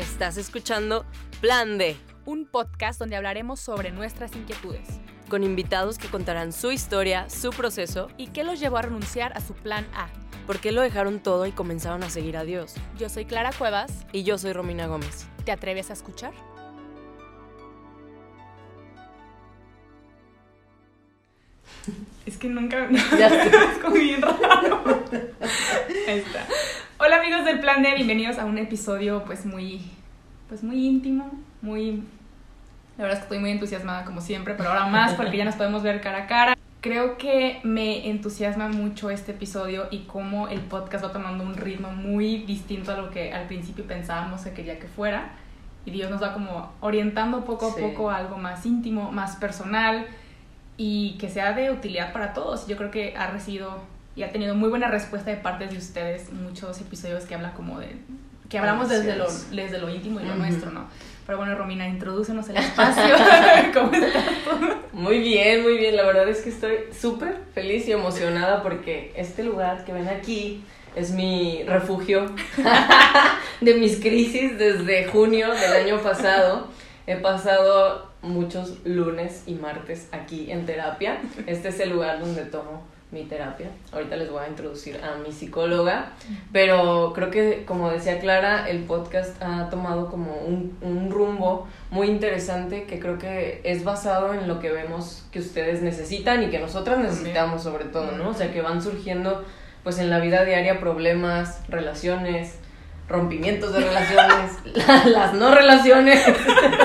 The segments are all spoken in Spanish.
Estás escuchando Plan D, un podcast donde hablaremos sobre nuestras inquietudes con invitados que contarán su historia, su proceso y qué los llevó a renunciar a su plan A. por qué lo dejaron todo y comenzaron a seguir a Dios. Yo soy Clara Cuevas. Y yo soy Romina Gómez. ¿Te atreves a escuchar? Es que nunca. Ya sé. es como bien raro. Ahí está. Hola amigos del Plan D, bienvenidos a un episodio pues muy, pues muy íntimo, muy... La verdad es que estoy muy entusiasmada como siempre, pero ahora más porque ya nos podemos ver cara a cara. Creo que me entusiasma mucho este episodio y cómo el podcast va tomando un ritmo muy distinto a lo que al principio pensábamos que quería que fuera. Y Dios nos va como orientando poco a Sí. poco a algo más íntimo, más personal y que sea de utilidad para todos. Yo creo que ha recibido y ha tenido muy buena respuesta de parte de ustedes muchos episodios que habla como de que hablamos desde lo, desde lo íntimo y lo nuestro, ¿no? Pero bueno, Romina, introdúcenos el espacio. ¿Cómo estás? Muy bien, muy bien. La verdad es que estoy súper feliz y emocionada porque este lugar que ven aquí es mi refugio de mis crisis desde junio del año pasado. He pasado muchos lunes y martes aquí en terapia. Este es el lugar donde tomo mi terapia. Ahorita les voy a introducir a mi psicóloga, pero creo que, como decía Clara, el podcast ha tomado como un, un rumbo muy interesante que creo que es basado en lo que vemos que ustedes necesitan y que nosotras necesitamos sobre todo, ¿no? O sea, que van surgiendo pues en la vida diaria problemas, relaciones, rompimientos de relaciones, la- las no relaciones.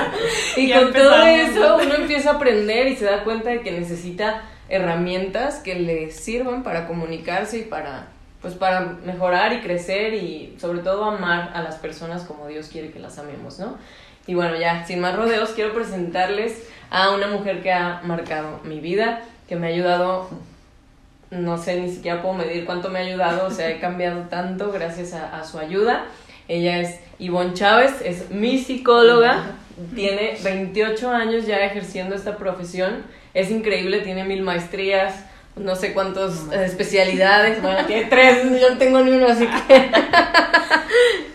y Ya con todo eso ¿no? uno empieza a aprender y se da cuenta de que necesita herramientas que le sirvan para comunicarse y para pues para mejorar y crecer y sobre todo amar a las personas como Dios quiere que las amemos, ¿no? Y bueno, ya, sin más rodeos, quiero presentarles a una mujer que ha marcado mi vida, que me ha ayudado, no sé, ni siquiera puedo medir cuánto me ha ayudado, o sea, he cambiado tanto gracias a, a su ayuda. Ella es Ivonne Chávez, es mi psicóloga, tiene 28 años ya ejerciendo esta profesión, es increíble, tiene mil maestrías, no sé cuántas eh, especialidades, bueno, tiene tres, yo no tengo ni uno, así que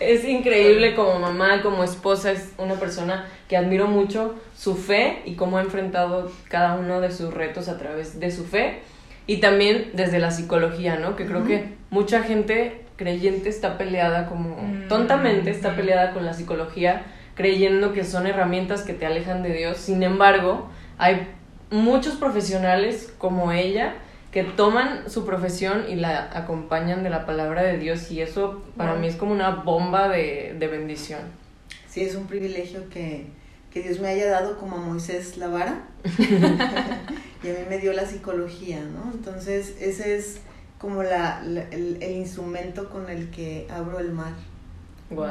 es increíble como mamá, como esposa, es una persona que admiro mucho su fe y cómo ha enfrentado cada uno de sus retos a través de su fe y también desde la psicología, ¿no? Que creo que mucha gente creyente está peleada como Mm, tontamente está ujú. peleada con la psicología creyendo que son herramientas que te alejan de Dios. Sin embargo, hay muchos profesionales como ella que toman su profesión y la acompañan de la palabra de Dios y eso para Wow. mí es como una bomba de, de bendición. Sí, es un privilegio que, que Dios me haya dado como a Moisés la vara y a mí me dio la psicología, ¿no? Entonces ese es como la, la- el, el instrumento con el que abro el mar. Wow.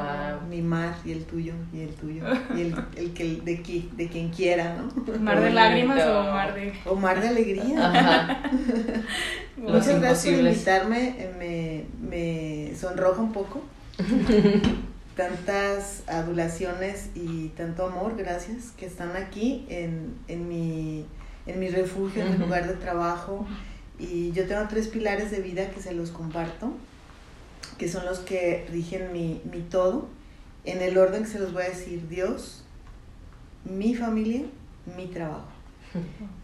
Mi mar y el tuyo y el tuyo y el, el que de, qui- de quien quiera, ¿no? ¿Mar de lágrimas o mar de.? O mar de alegría. Ajá. Muchas gracias por invitarme, eh, me, me sonroja un poco. Tantas adulaciones y tanto amor, gracias, que están aquí en, en, mi, en mi refugio, en mi lugar de trabajo. Y yo tengo tres pilares de vida que se los comparto, que son los que rigen mi, mi todo. En el orden que se los voy a decir, Dios, mi familia, mi trabajo.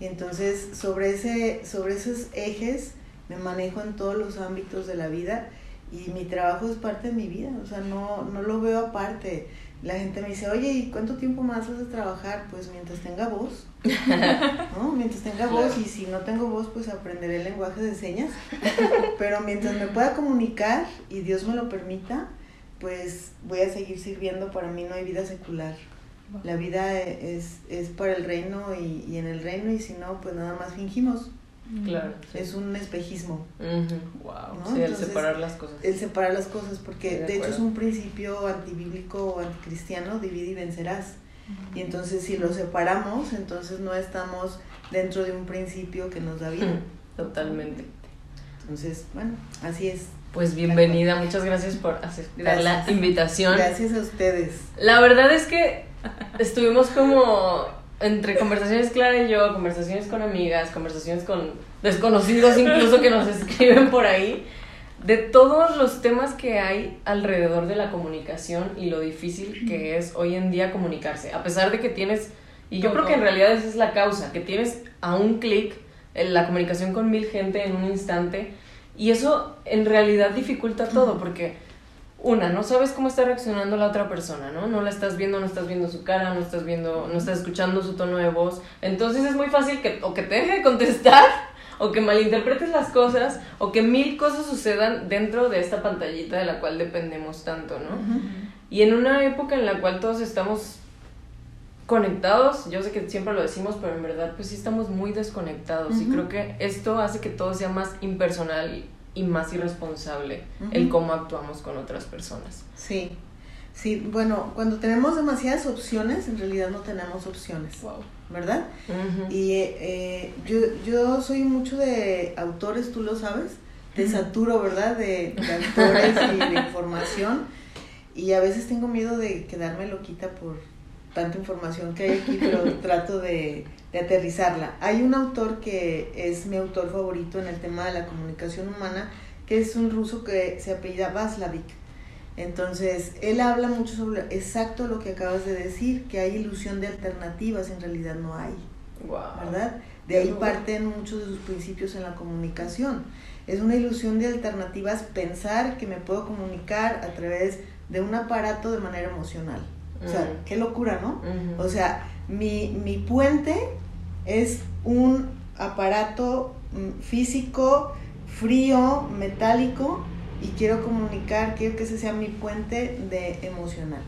Y entonces sobre, ese, sobre esos ejes me manejo en todos los ámbitos de la vida y mi trabajo es parte de mi vida, o sea, no, no lo veo aparte. La gente me dice, oye, ¿y cuánto tiempo más vas a trabajar? Pues mientras tenga voz, ¿no? Mientras tenga voz y si no tengo voz, pues aprenderé el lenguaje de señas. Pero mientras me pueda comunicar y Dios me lo permita, pues voy a seguir sirviendo. Para mí no hay vida secular. La vida es, es para el reino y, y en el reino y si no, pues nada más fingimos. Claro. sí. Es un espejismo. Wow. ¿no? Sí, el Entonces, separar las cosas. El separar las cosas, porque de de, hecho es un principio antibíblico o anticristiano, divide y vencerás. Y entonces si lo separamos, entonces no estamos dentro de un principio que nos da vida. Totalmente. Entonces, bueno, así es. Pues bienvenida, muchas gracias por aceptar la invitación. Gracias a ustedes. La verdad es que estuvimos como entre conversaciones Clara y yo, conversaciones con amigas, conversaciones con desconocidos incluso que nos escriben por ahí. De todos los temas que hay alrededor de la comunicación y lo difícil que es hoy en día comunicarse, a pesar de que tienes, y yo creo que en realidad esa es la causa, que tienes a un clic la comunicación con mil gente en un instante, y eso en realidad dificulta todo, porque una, no sabes cómo está reaccionando la otra persona, ¿no? No la estás viendo, no estás viendo su cara, no estás viendo, no estás escuchando su tono de voz. Entonces es muy fácil que o que te deje de contestar o que malinterpretes las cosas o que mil cosas sucedan dentro de esta pantallita de la cual dependemos tanto, ¿no? Y en una época en la cual todos estamos conectados, yo sé que siempre lo decimos, pero en verdad pues sí estamos muy desconectados y creo que esto hace que todo sea más impersonal y más irresponsable el cómo actuamos con otras personas. Sí, sí, bueno, cuando tenemos demasiadas opciones, en realidad no tenemos opciones, wow. ¿Verdad? Y eh, yo, yo soy mucho de autores, tú lo sabes, de saturo, ¿verdad? De, de autores y de información. Y a veces tengo miedo de quedarme loquita por tanta información que hay aquí, pero trato de, de, aterrizarla. Hay un autor que es mi autor favorito en el tema de la comunicación humana, que es un ruso que se apellida Vaslavik. Entonces, él habla mucho sobre exacto lo que acabas de decir, que hay ilusión de alternativas, en realidad no hay. ¿Verdad? De ahí parten muchos de sus principios en la comunicación. Es una ilusión de alternativas pensar que me puedo comunicar a través de un aparato de manera emocional. O sea, qué locura, ¿no? O sea, mi, mi puente es un aparato mm, físico, frío, metálico, y quiero comunicar, quiero que ese sea mi puente de emocional.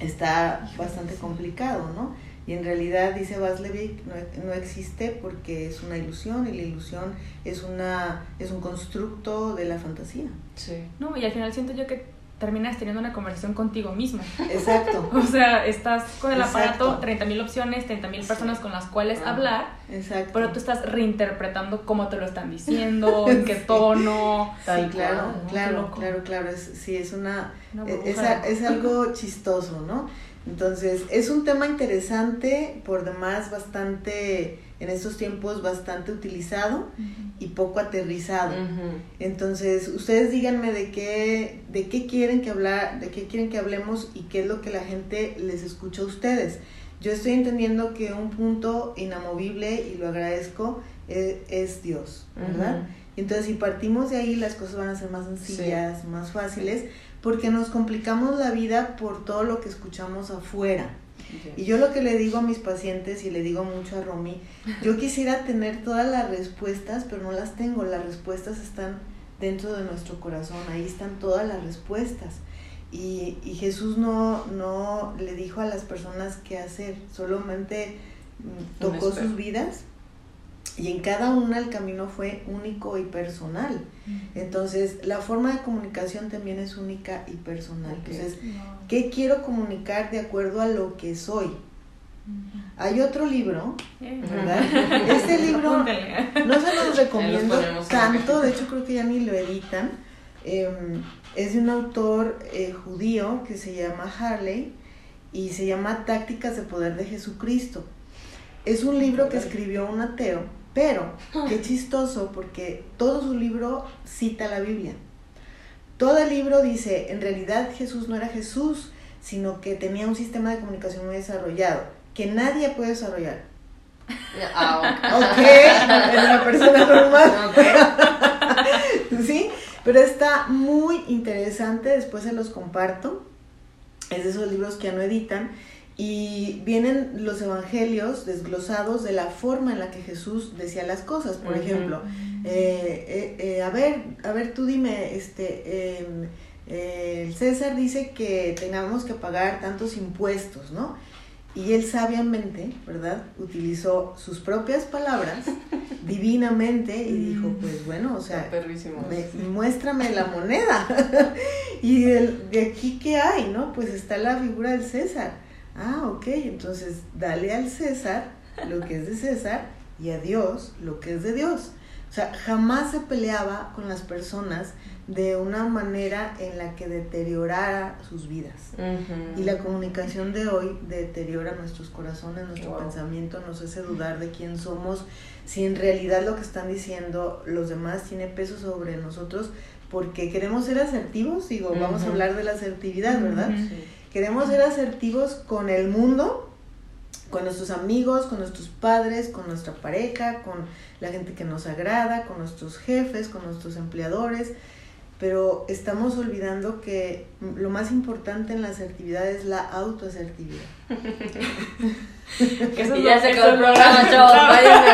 Está bastante complicado, ¿no? Y en realidad, dice Vaslevik, no, no, existe porque es una ilusión y la ilusión es, una, es un constructo de la fantasía. Sí. No, y al final siento yo que terminas teniendo una conversación contigo mismo. Exacto. o sea, estás con el aparato, 30 mil opciones, 30 mil personas con las cuales hablar, Exacto. pero tú estás reinterpretando cómo te lo están diciendo, en qué tono. Sí, claro, claro, claro, claro, es, sí, es una, es, es algo chistoso, ¿no? Entonces, es un tema interesante, por demás bastante en estos tiempos bastante utilizado y poco aterrizado. Entonces, ustedes díganme de qué, de qué quieren que hablar, de qué quieren que hablemos y qué es lo que la gente les escucha a ustedes. Yo estoy entendiendo que un punto inamovible, y lo agradezco, e, es, Dios, ¿verdad? Entonces, si partimos de ahí, las cosas van a ser más sencillas, más fáciles, porque nos complicamos la vida por todo lo que escuchamos afuera. Y yo lo que le digo a mis pacientes y le digo mucho a Romy, yo quisiera tener todas las respuestas, pero no las tengo. Las respuestas están dentro de nuestro corazón, ahí están todas las respuestas. Y, y Jesús no, no le dijo a las personas qué hacer, solamente mm, tocó sus vidas y en cada una el camino fue único y personal. Entonces, la forma de comunicación también es única y personal. Entonces, ¿qué quiero comunicar de acuerdo a lo que soy? Hay otro libro, ¿verdad? Este libro no se los recomiendo tanto, de hecho creo que ya ni lo editan. Em, es de un autor eh, judío que se llama Harley y se llama Tácticas de Poder de Jesucristo. Es un libro que escribió un ateo pero, qué chistoso, porque todo su libro cita la Biblia. Todo el libro dice, en realidad Jesús no era Jesús, sino que tenía un sistema de comunicación muy desarrollado, que nadie puede desarrollar. Ah, ok, es una persona normal. sí, pero está muy interesante, después se los comparto. Es de esos libros que ya no editan y vienen los evangelios desglosados de la forma en la que Jesús decía las cosas. Por ejemplo, eh, eh, eh, a ver, a ver, tú dime, este, em, el César dice que tengamos que pagar tantos impuestos, ¿no? Y él sabiamente, ¿verdad? Utilizó sus propias palabras divinamente y dijo, pues bueno, o sea, muéstrame la moneda. y de aquí qué hay, ¿no? Pues está la figura del César Ah, ok, entonces dale al César lo que es de César y a Dios lo que es de Dios. O sea, jamás se peleaba con las personas de una manera en la que deteriorara sus vidas. Y la comunicación de hoy deteriora nuestros corazones, nuestro pensamiento, nos hace dudar de quién somos, si en realidad lo que están diciendo los demás tiene peso sobre nosotros, porque queremos ser asertivos, digo, vamos a hablar de la asertividad, ¿verdad? Sí. Queremos ser asertivos con el mundo, con nuestros amigos, con nuestros padres, con nuestra pareja, con la gente que nos agrada, con nuestros jefes, con nuestros empleadores, pero estamos olvidando que lo más importante en la asertividad es la autoasertividad. Que eso Y es ya se acabó el programa, chavos. Vayan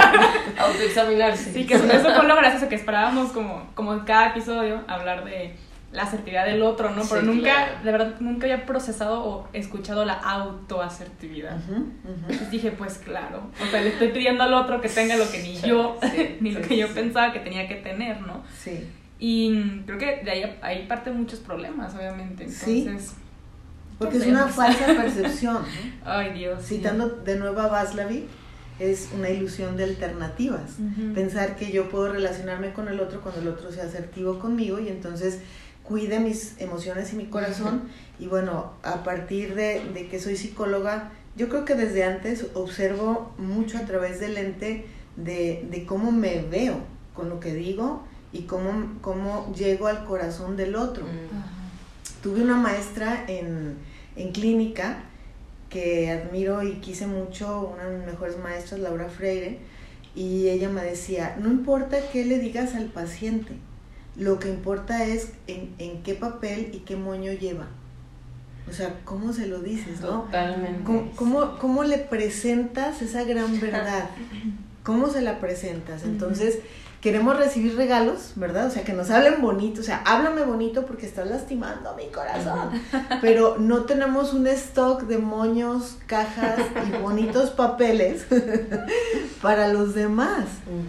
a autoexaminarse. Sí, que eso, eso fue lo gracioso que esperábamos como, como en cada episodio hablar de la asertividad del otro, ¿no? Pero Sí, nunca, claro. de verdad, nunca había procesado o escuchado la autoasertividad. Entonces dije, pues claro, o sea, le estoy pidiendo al otro que tenga lo que ni yo, Sí, ni lo que yo pensaba que tenía que tener, ¿no? Sí. Y creo que de ahí, ahí parten muchos problemas, obviamente. Sí. Entonces, Porque es ¿qué una falsa percepción. Ay, Dios. Citando de nuevo a Václavic, es una ilusión de alternativas. Pensar que yo puedo relacionarme con el otro cuando el otro sea asertivo conmigo y entonces cuide mis emociones y mi corazón. Y bueno, a partir de, de que soy psicóloga, yo creo que desde antes observo mucho a través del lente de, de cómo me veo con lo que digo y cómo, cómo llego al corazón del otro. Ajá. Tuve una maestra en, en clínica que admiro y quise mucho, una de mis mejores maestras, Laura Freire, y ella me decía, no importa qué le digas al paciente, lo que importa es en, en qué papel y qué moño lleva. O sea, cómo se lo dices, ¿no? Totalmente. ¿Cómo, cómo, cómo le presentas esa gran verdad? ¿Cómo se la presentas? Entonces, queremos recibir regalos, ¿verdad? O sea, que nos hablen bonito, o sea, háblame bonito porque estás lastimando mi corazón. Pero no tenemos un stock de moños, cajas y bonitos papeles para los demás,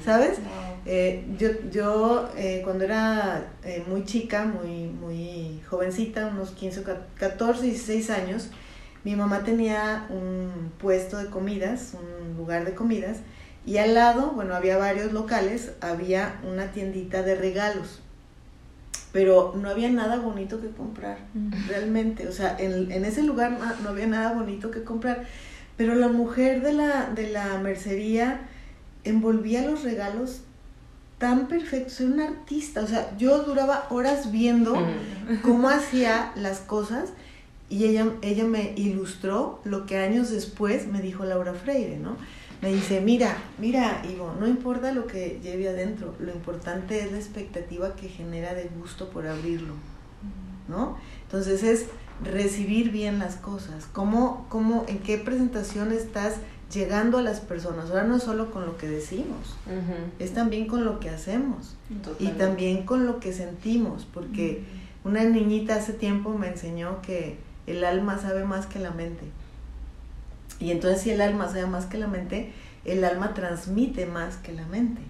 ¿sabes? Eh, yo yo eh, cuando era eh, muy chica, muy, muy jovencita, unos 15, o 14, 16 años, mi mamá tenía un puesto de comidas, un lugar de comidas, y al lado, bueno, había varios locales, había una tiendita de regalos, pero no había nada bonito que comprar, realmente, o sea, en, en ese lugar no, no había nada bonito que comprar, pero la mujer de la, de la mercería envolvía los regalos tan perfectos, era una artista, o sea, yo duraba horas viendo Mm. cómo hacía las cosas y ella, ella me ilustró lo que años después me dijo Laura Freire, ¿no? Me dice, mira, mira, Ivo, no importa lo que lleve adentro, lo importante es la expectativa que genera de gusto por abrirlo, ¿no? Entonces es recibir bien las cosas, cómo, cómo, en qué presentación estás llegando a las personas, ahora no es solo con lo que decimos, es también con lo que hacemos y también con lo que sentimos, porque una niñita hace tiempo me enseñó que el alma sabe más que la mente. Y entonces si el alma sabe más que la mente, el alma transmite más que la mente.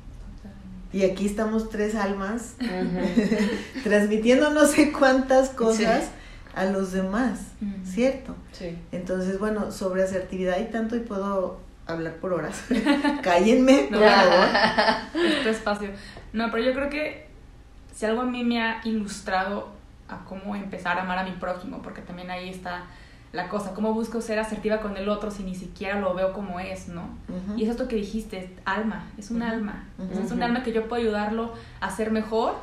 Y aquí estamos tres almas transmitiendo no sé cuántas cosas Sí. A los demás. ¿cierto? Sí. Entonces, bueno, sobre asertividad y tanto y puedo hablar por horas. Cállenme, No, por favor. este espacio. No, pero yo creo que si algo a mí me ha ilustrado a cómo empezar a amar a mi prójimo, porque también ahí está la cosa, cómo busco ser asertiva con el otro si ni siquiera lo veo como es, ¿no? Ujú. Y es esto que dijiste, es alma, es un alma. Es un alma que yo puedo ayudarlo a ser mejor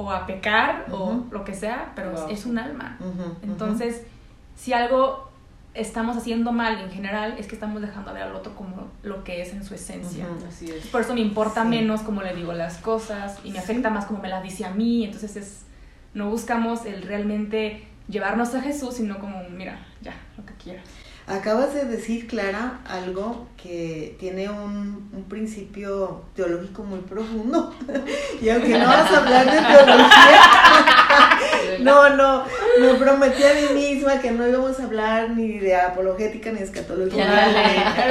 o a pecar o lo que sea, pero es- Wow. es un alma. Entonces, si algo estamos haciendo mal en general, es que estamos dejando ver al otro como lo que es en su esencia. Así es. Por eso me importa Sí. menos cómo le digo las cosas y me Sí. afecta más como me las dice a mí. Entonces es, no buscamos el realmente llevarnos a Jesús, sino como, mira, ya, lo que quieras. Acabas de decir, Clara, algo que tiene un, un principio teológico muy profundo. y aunque no vas a hablar de teología, no, no, me prometí a mí misma que no íbamos a hablar ni de apologética ni de escatología,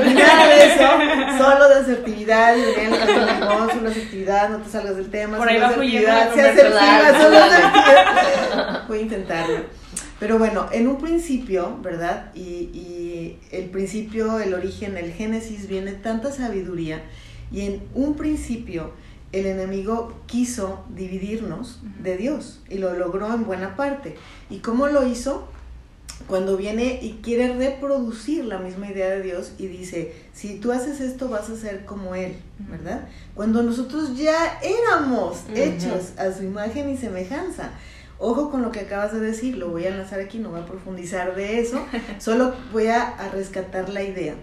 ni nada de eso, solo de asertividad, y de la asertividad, no te salgas del tema, Por ahí va asertividad, conversación. solo asertividad. Voy a intentarlo. Pero bueno, en un principio, ¿verdad? Y, y el principio, el origen, el génesis, viene tanta sabiduría. Y en un principio, el enemigo quiso dividirnos de Dios y lo logró en buena parte. ¿Y cómo lo hizo? cuando viene y quiere reproducir la misma idea de Dios y dice, si tú haces esto vas a ser como Él, ¿verdad? Cuando nosotros ya éramos hechos a su imagen y semejanza. Ojo con lo que acabas de decir, lo voy a lanzar aquí, no voy a profundizar de eso, solo voy a, a rescatar la idea.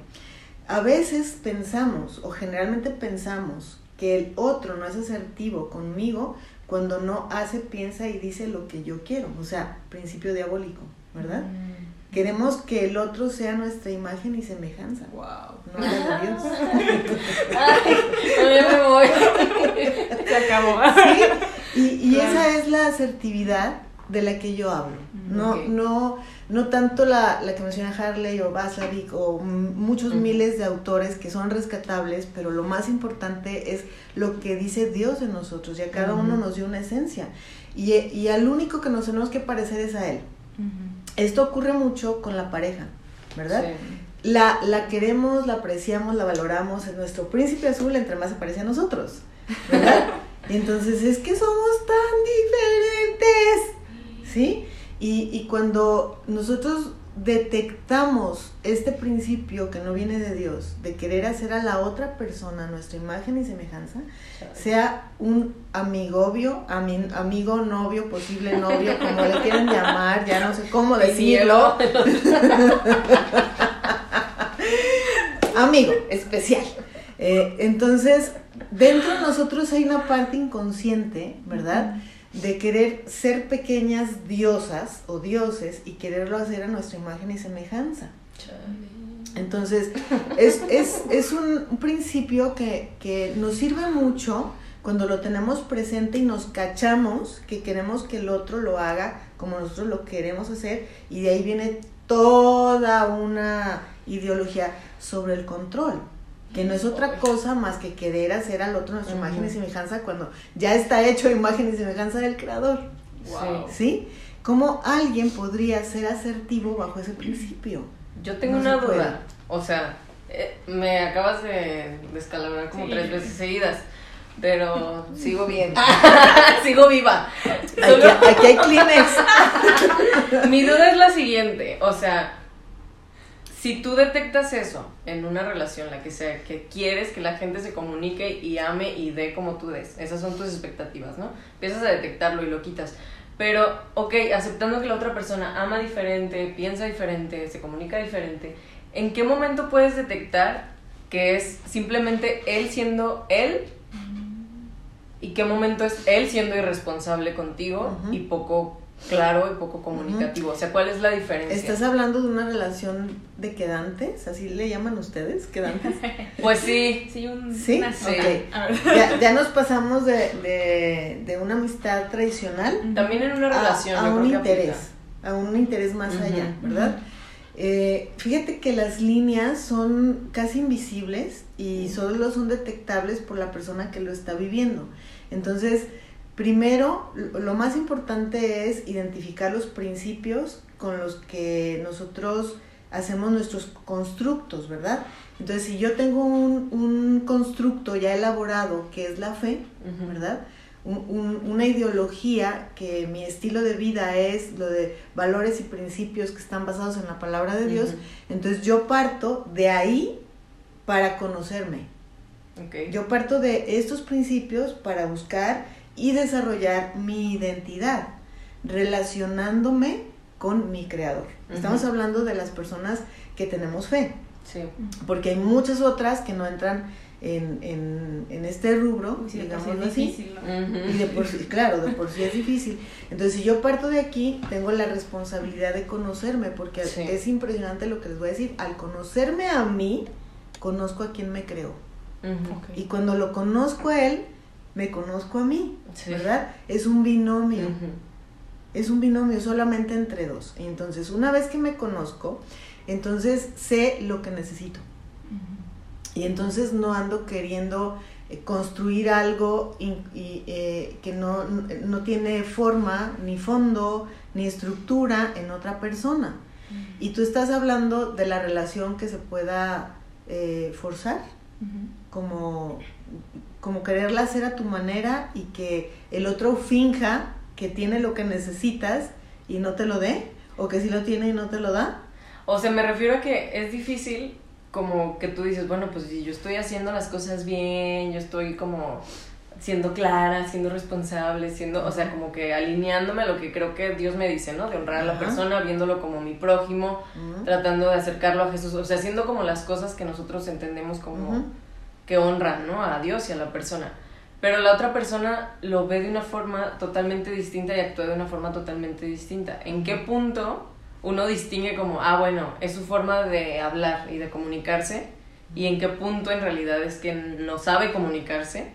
A veces pensamos, o generalmente pensamos, que el otro no es asertivo conmigo cuando no hace, piensa y dice lo que yo quiero, o sea, principio diabólico. ¿verdad? Mm. Queremos que el otro sea nuestra imagen y semejanza. Wow. No de Dios. Ay, me voy. Se acabó. ¿Sí? Y, y esa es la asertividad de la que yo hablo. Mm, no, no, no tanto la, la que menciona Harley o Vaslavic o muchos miles de autores que son rescatables, pero lo más importante es lo que dice Dios en nosotros y a cada uno nos dio una esencia. Y, y al único que nos tenemos que parecer es a Él. Esto ocurre mucho con la pareja, ¿verdad? La, la queremos, la apreciamos, la valoramos, es nuestro príncipe azul entre más se parece a nosotros, ¿verdad? Entonces es que somos tan diferentes, ¿sí? Y, y cuando nosotros detectamos este principio que no viene de Dios, de querer hacer a la otra persona nuestra imagen y semejanza, sea un amigobio, amigo, novio, posible novio, como le quieren llamar, ya no sé cómo decirlo. Amigo, especial. Eh, entonces, dentro de nosotros hay una parte inconsciente, ¿verdad? de querer ser pequeñas diosas o dioses y quererlo hacer a nuestra imagen y semejanza. Entonces, es, es, es un principio que, que, nos sirve mucho cuando lo tenemos presente y nos cachamos que queremos que el otro lo haga como nosotros lo queremos hacer y de ahí viene toda una ideología sobre el control que no es otra cosa más que querer hacer al otro nuestra imagen y semejanza cuando ya está hecho imagen y semejanza del creador. Wow. ¿Sí? ¿Cómo alguien podría ser asertivo bajo ese principio? Yo tengo una duda. O sea, eh, me acabas de descalabrar como tres veces seguidas. Pero sigo bien. sigo viva. Aquí, aquí hay Kleenex. Mi duda es la siguiente. O sea, si tú detectas eso en una relación, la que sea, que quieres que la gente se comunique y ame y dé como tú des, esas son tus expectativas, ¿no? Empiezas a detectarlo y lo quitas. Pero, ok, aceptando que la otra persona ama diferente, piensa diferente, se comunica diferente, ¿en qué momento puedes detectar que es simplemente él siendo él? ¿Y qué momento es él siendo irresponsable contigo y poco claro y poco comunicativo. O sea, ¿cuál es la diferencia? ¿Estás hablando de una relación de quedantes? ¿Así le llaman ustedes? ¿Quedantes? pues sí. Sí, un, ¿Sí? Ya, ya, nos pasamos de, de, una amistad tradicional. También en una relación. A, un interés, a un interés más allá, ¿verdad? Eh, fíjate que las líneas son casi invisibles y solo son detectables por la persona que lo está viviendo. Entonces, Primero, lo más importante es identificar los principios con los que nosotros hacemos nuestros constructos, ¿verdad? Entonces, si yo tengo un, constructo ya elaborado, que es la fe, ¿verdad? una ideología que mi estilo de vida es lo de valores y principios que están basados en la palabra de Dios, entonces yo parto de ahí para conocerme. Yo parto de estos principios para buscar y desarrollar mi identidad, relacionándome con mi creador. Estamos hablando de las personas que tenemos fe. Sí. Porque hay muchas otras que no entran en, en, en este rubro, digamos así. Y de por sí, claro, de por sí es difícil. Entonces, si yo parto de aquí, tengo la responsabilidad de conocerme, porque es impresionante lo que les voy a decir. Al conocerme a mí, conozco a quien me creó. Y cuando lo conozco a él, me conozco a mí, ¿verdad? Es un binomio. Es un binomio solamente entre dos. Entonces, una vez que me conozco, entonces sé lo que necesito. Y entonces no ando queriendo eh, construir algo y, eh, que no, no, tiene forma, ni fondo, ni estructura en otra persona. Y tú estás hablando de la relación que se pueda eh, forzar, como como quererla hacer a tu manera y que el otro finja que tiene lo que necesitas y no te lo dé, ¿O que sí lo tiene y no te lo da? O sea, me refiero a que es difícil como que tú dices, bueno, pues si yo estoy haciendo las cosas bien, yo estoy como siendo clara, siendo responsable, siendo, o sea, como que alineándome a lo que creo que Dios me dice, ¿no? De honrar a la Ajá. persona, viéndolo como mi prójimo, tratando de acercarlo a Jesús, o sea, haciendo como las cosas que nosotros entendemos como. Que honran, ¿no? A Dios y a la persona. Pero la otra persona lo ve de una forma totalmente distinta y actúa de una forma totalmente distinta. ¿En qué punto uno distingue como, ah, bueno, es su forma de hablar y de comunicarse? ¿Y en qué punto en realidad es que no sabe comunicarse?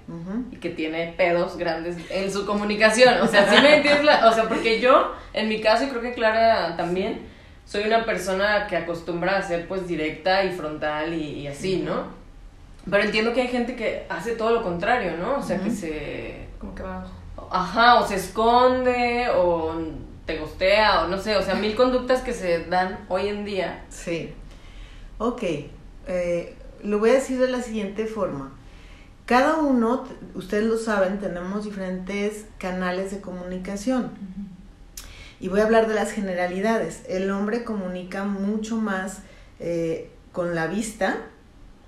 Y que tiene pedos grandes en su comunicación. O sea, sí me entiendes, la- o sea, porque yo, en mi caso, y creo que Clara también, soy una persona que acostumbra a ser pues directa y frontal y, y así, ¿no? Pero entiendo que hay gente que hace todo lo contrario, ¿no? O sea, que se... Como que va. Ajá, o se esconde, o te gostea, o no sé, o sea, mil conductas que se dan hoy en día. Sí. Ok. eh, lo voy a decir de la siguiente forma. Cada uno, ustedes lo saben, tenemos diferentes canales de comunicación. Y voy a hablar de las generalidades. El hombre comunica mucho más eh, con la vista,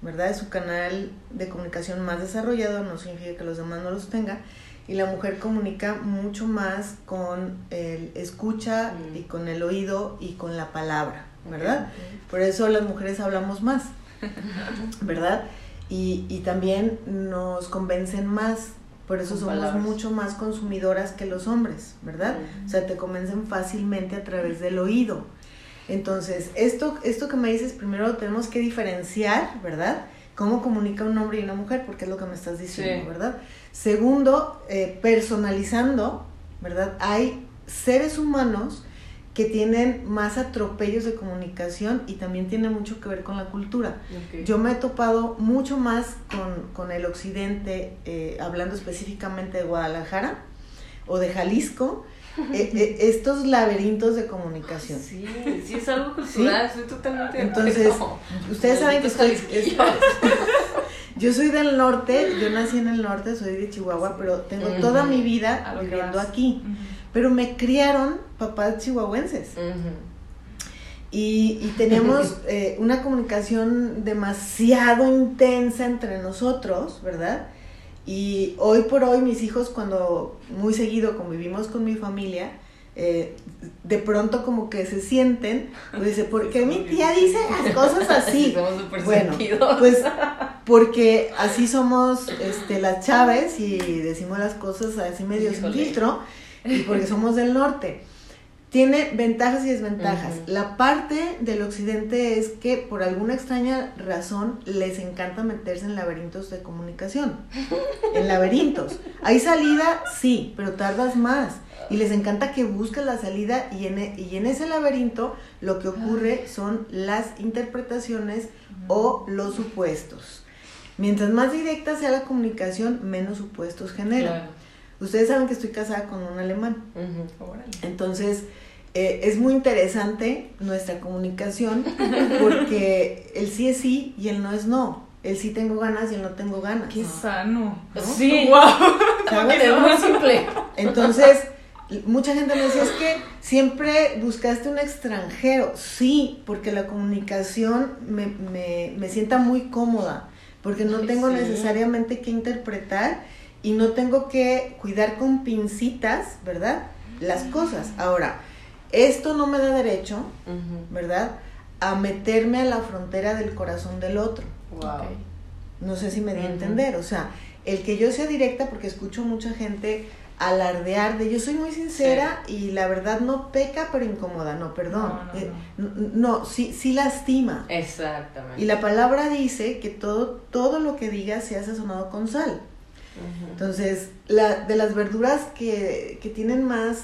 ¿verdad? Es su canal de comunicación más desarrollado, no significa que los demás no los tengan. Y la mujer comunica mucho más con el escucha Mm. y con el oído y con la palabra, ¿verdad? Por eso las mujeres hablamos más, ¿verdad? Y, y también nos convencen más, por eso somos palabras. mucho más consumidoras que los hombres, ¿verdad? O sea, te convencen fácilmente a través del oído. Entonces, esto, esto que me dices, primero lo tenemos que diferenciar, ¿verdad? Cómo comunica un hombre y una mujer, porque es lo que me estás diciendo, Sí. ¿verdad? Segundo, eh, personalizando, ¿verdad? Hay seres humanos que tienen más atropellos de comunicación y también tiene mucho que ver con la cultura. Yo me he topado mucho más con, con el occidente, eh, hablando específicamente de Guadalajara o de Jalisco, eh, eh, estos laberintos de comunicación. Sí, sí es algo cultural, estoy totalmente de Entonces, ustedes saben que estoy, yo soy del norte, yo nací en el norte, soy de Chihuahua, pero tengo toda mi vida viviendo aquí. Pero me criaron papás chihuahuenses. Y, y teníamos eh, una comunicación demasiado intensa entre nosotros, ¿verdad? Y hoy por hoy mis hijos cuando muy seguido convivimos con mi familia, eh, de pronto como que se sienten, pues dice, ¿por qué mi tía dice las cosas así? Somos Bueno, sentidos. Pues porque así somos este, las Chávez y decimos las cosas así medio sin filtro y porque somos del norte. Tiene ventajas y desventajas. La parte del occidente es que por alguna extraña razón les encanta meterse en laberintos de comunicación. En laberintos. Hay salida, sí, pero tardas más. Y les encanta que busques la salida y en, e- y en ese laberinto lo que ocurre son las interpretaciones o los supuestos. Mientras más directa sea la comunicación, menos supuestos genera. Claro. Ustedes saben que estoy casada con un alemán. Entonces, eh, es muy interesante nuestra comunicación porque el sí es sí y el no es no. El sí tengo ganas y el no tengo ganas. Qué sano. ¿no? Sí, Wow. ¿Sabes? es muy simple. Entonces, mucha gente me decía, es que siempre buscaste un extranjero. Sí, porque la comunicación me, me, me sienta muy cómoda, porque no Ay, tengo sí. necesariamente que interpretar y no tengo que cuidar con pincitas, ¿verdad? Las cosas. Ahora, esto no me da derecho. ¿verdad? A meterme a la frontera del corazón del otro. Wow. No sé si me di a entender, o sea, el que yo sea directa, porque escucho mucha gente alardear de yo soy muy sincera y la verdad no peca pero incomoda, no, perdón, No, no, Eh, no, sí, sí lastima. Exactamente. Y la palabra dice que todo, todo lo que digas se ha sazonado con sal. Entonces, la, de las verduras que, que tienen más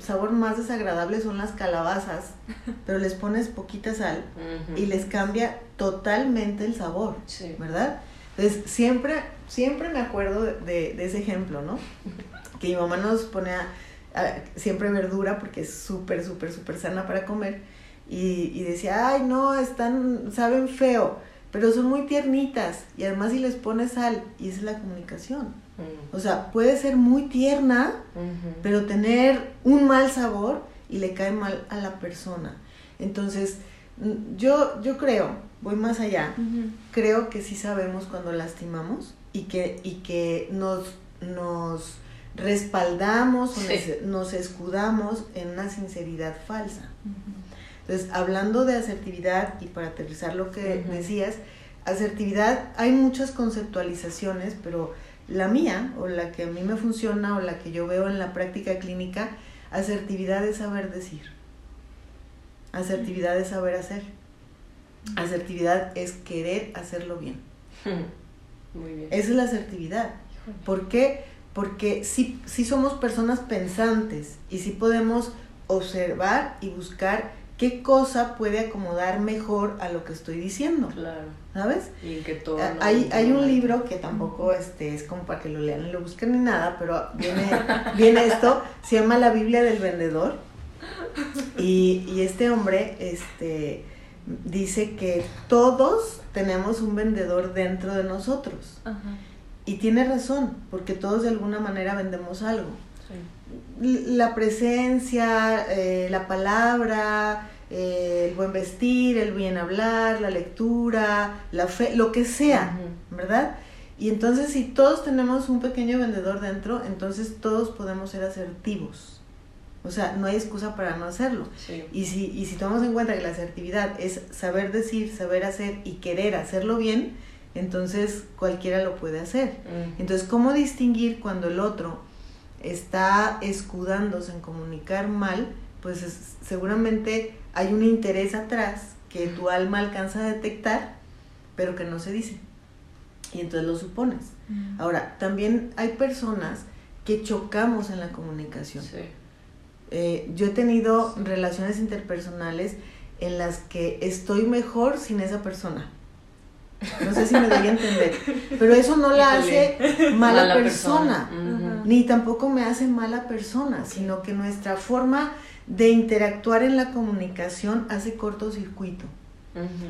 sabor más desagradable son las calabazas, pero les pones poquita sal y les cambia totalmente el sabor. Sí. ¿verdad? Entonces, siempre, siempre me acuerdo de, ese ejemplo, ¿no? Que mi mamá nos ponía siempre verdura porque es súper, súper, súper sana para comer. Y, y decía, ay, no, están, saben feo, pero son muy tiernitas. Y además si les pones sal, y esa es la comunicación. O sea, puede ser muy tierna, pero tener un mal sabor y le cae mal a la persona. Entonces, yo, yo creo, voy más allá, creo que sí sabemos cuando lastimamos y que, y que nos, nos respaldamos o nos, escudamos en una sinceridad falsa. Entonces, hablando de asertividad y para aterrizar lo que decías, asertividad, hay muchas conceptualizaciones, pero la mía, o la que a mí me funciona, o la que yo veo en la práctica clínica, asertividad es saber decir. Asertividad es saber hacer. Asertividad es querer hacerlo bien. Muy bien. Esa es la asertividad. ¿Por qué? Porque si sí somos personas pensantes y sí podemos observar y buscar qué cosa puede acomodar mejor a lo que estoy diciendo. Claro. ¿Sabes? Y que todo. Ah, hay, hay un libro que tampoco este, es como para que lo lean y lo busquen ni nada, pero viene, viene esto, se llama La Biblia del Vendedor. Y, y este hombre este, dice que todos tenemos un vendedor dentro de nosotros. Y tiene razón, porque todos de alguna manera vendemos algo la presencia, eh, la palabra, eh, el buen vestir, el bien hablar, la lectura, la fe, lo que sea, ¿verdad? Y entonces si todos tenemos un pequeño vendedor dentro, entonces todos podemos ser asertivos. O sea, no hay excusa para no hacerlo. Y, si, y si tomamos en cuenta que la asertividad es saber decir, saber hacer y querer hacerlo bien, entonces cualquiera lo puede hacer. Entonces, ¿cómo distinguir cuando el otro está escudándose en comunicar mal, pues seguramente hay un interés atrás que tu alma alcanza a detectar, pero que no se dice. Y entonces lo supones. Ahora, también hay personas que chocamos en la comunicación. Eh, yo he tenido relaciones interpersonales en las que estoy mejor sin esa persona. No sé si me doy a entender. Pero eso no la hace mala, persona, ni tampoco me hace mala persona, sino que nuestra forma de interactuar en la comunicación hace cortocircuito.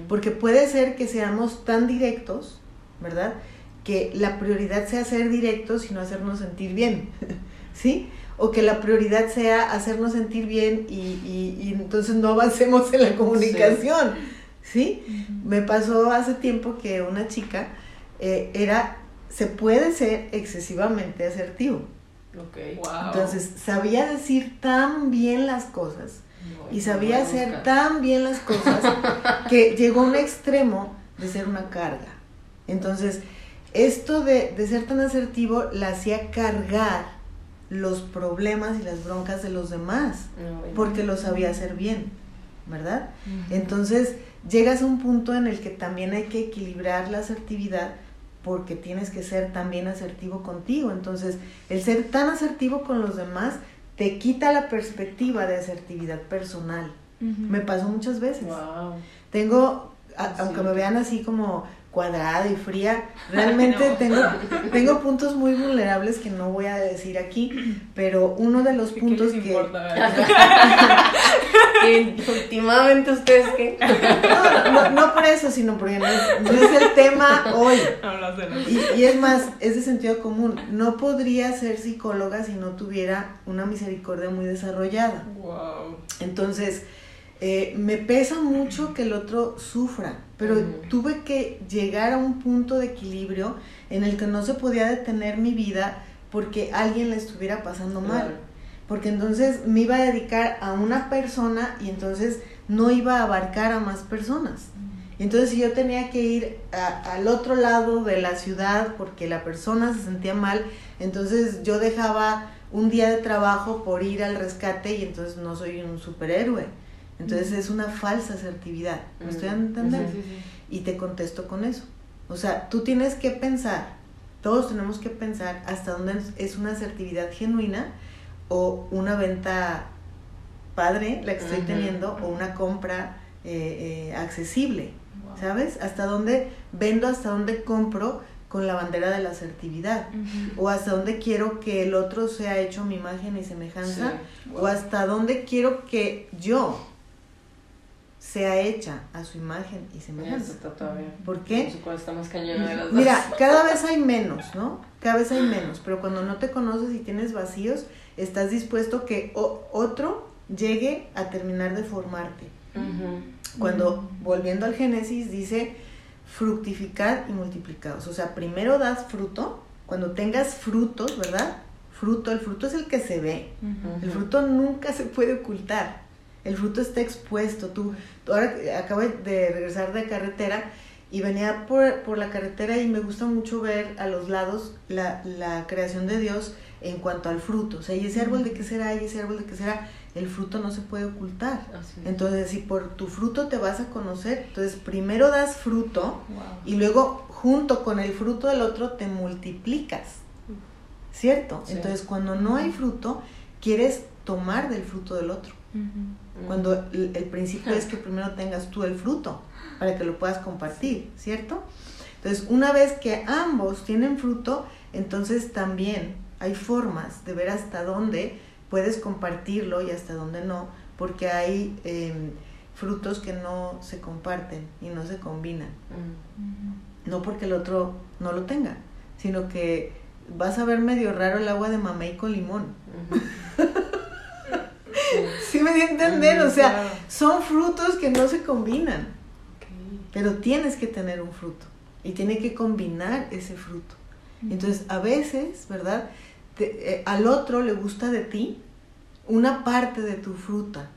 Porque puede ser que seamos tan directos, ¿verdad? Que la prioridad sea ser directos y no hacernos sentir bien, ¿sí? O que la prioridad sea hacernos sentir bien y, entonces no avancemos en la comunicación. ¿sí? Me pasó hace tiempo que una chica eh, era, se puede ser excesivamente asertivo. Okay. Entonces, sabía decir tan bien las cosas y sabía hacer tan bien las cosas que llegó a un extremo de ser una carga. Entonces, esto de, de ser tan asertivo la hacía cargar los problemas y las broncas de los demás, porque lo sabía hacer bien, ¿verdad? Entonces, llegas a un punto en el que también hay que equilibrar la asertividad porque tienes que ser también asertivo contigo. Entonces, el ser tan asertivo con los demás te quita la perspectiva de asertividad personal. Me pasó muchas veces. Tengo, aunque me vean así como cuadrada y fría. Realmente tengo, tengo puntos muy vulnerables que no voy a decir aquí, pero uno de los puntos que... últimamente ustedes qué? No, no, por eso, sino porque no es, el tema hoy. Y, y, es más, es de sentido común. No podría ser psicóloga si no tuviera una misericordia muy desarrollada. Wow. Entonces, eh, me pesa mucho que el otro sufra, pero tuve que llegar a un punto de equilibrio en el que no se podía detener mi vida porque alguien le estuviera pasando mal. Porque entonces me iba a dedicar a una persona y entonces no iba a abarcar a más personas. Entonces si yo tenía que ir al otro lado de la ciudad porque la persona se sentía mal, entonces yo dejaba un día de trabajo por ir al rescate y entonces no soy un superhéroe. Entonces es una falsa asertividad. ¿Me estoy entendiendo? Y te contesto con eso. O sea, tú tienes que pensar, todos tenemos que pensar hasta dónde es una asertividad genuina o una venta padre, la que estoy teniendo, o una compra eh, eh, accesible. ¿Sabes? Hasta dónde vendo, hasta dónde compro con la bandera de la asertividad. O hasta dónde quiero que el otro sea hecho mi imagen y semejanza. O hasta dónde quiero que yo sea hecha a su imagen y semejanza. ¿Por qué? Mira, cada vez hay menos, ¿no? Cada vez hay menos, pero cuando no te conoces y tienes vacíos, estás dispuesto que otro llegue a terminar de formarte. Cuando, volviendo al Génesis, dice fructificad y multiplicados. O sea, primero das fruto, cuando tengas frutos, ¿verdad? Fruto, el fruto es el que se ve. El fruto nunca se puede ocultar. El fruto está expuesto. Tú, ahora acabo de regresar de carretera y venía por, por, la carretera y me gusta mucho ver a los lados la, la creación de Dios en cuanto al fruto. O sea, y ese árbol de qué será, y ese árbol de qué será, el fruto no se puede ocultar. Entonces, si por tu fruto te vas a conocer, entonces primero das fruto y luego junto con el fruto del otro te multiplicas. ¿Cierto? Entonces, cuando no hay fruto, quieres tomar del fruto del otro. Cuando el, el principio es que primero tengas tú el fruto para que lo puedas compartir, ¿cierto? Entonces, una vez que ambos tienen fruto, entonces también hay formas de ver hasta dónde puedes compartirlo y hasta dónde no, porque hay em, frutos que no se comparten y no se combinan. Mm. No porque el otro no lo tenga, sino que vas a ver medio raro el agua de mamey con limón. sí me di a entender, o sea, son frutos que no se combinan, pero tienes que tener un fruto y tiene que combinar ese fruto. Entonces, a veces, ¿verdad? Eh, al otro le gusta de ti una parte de tu fruta,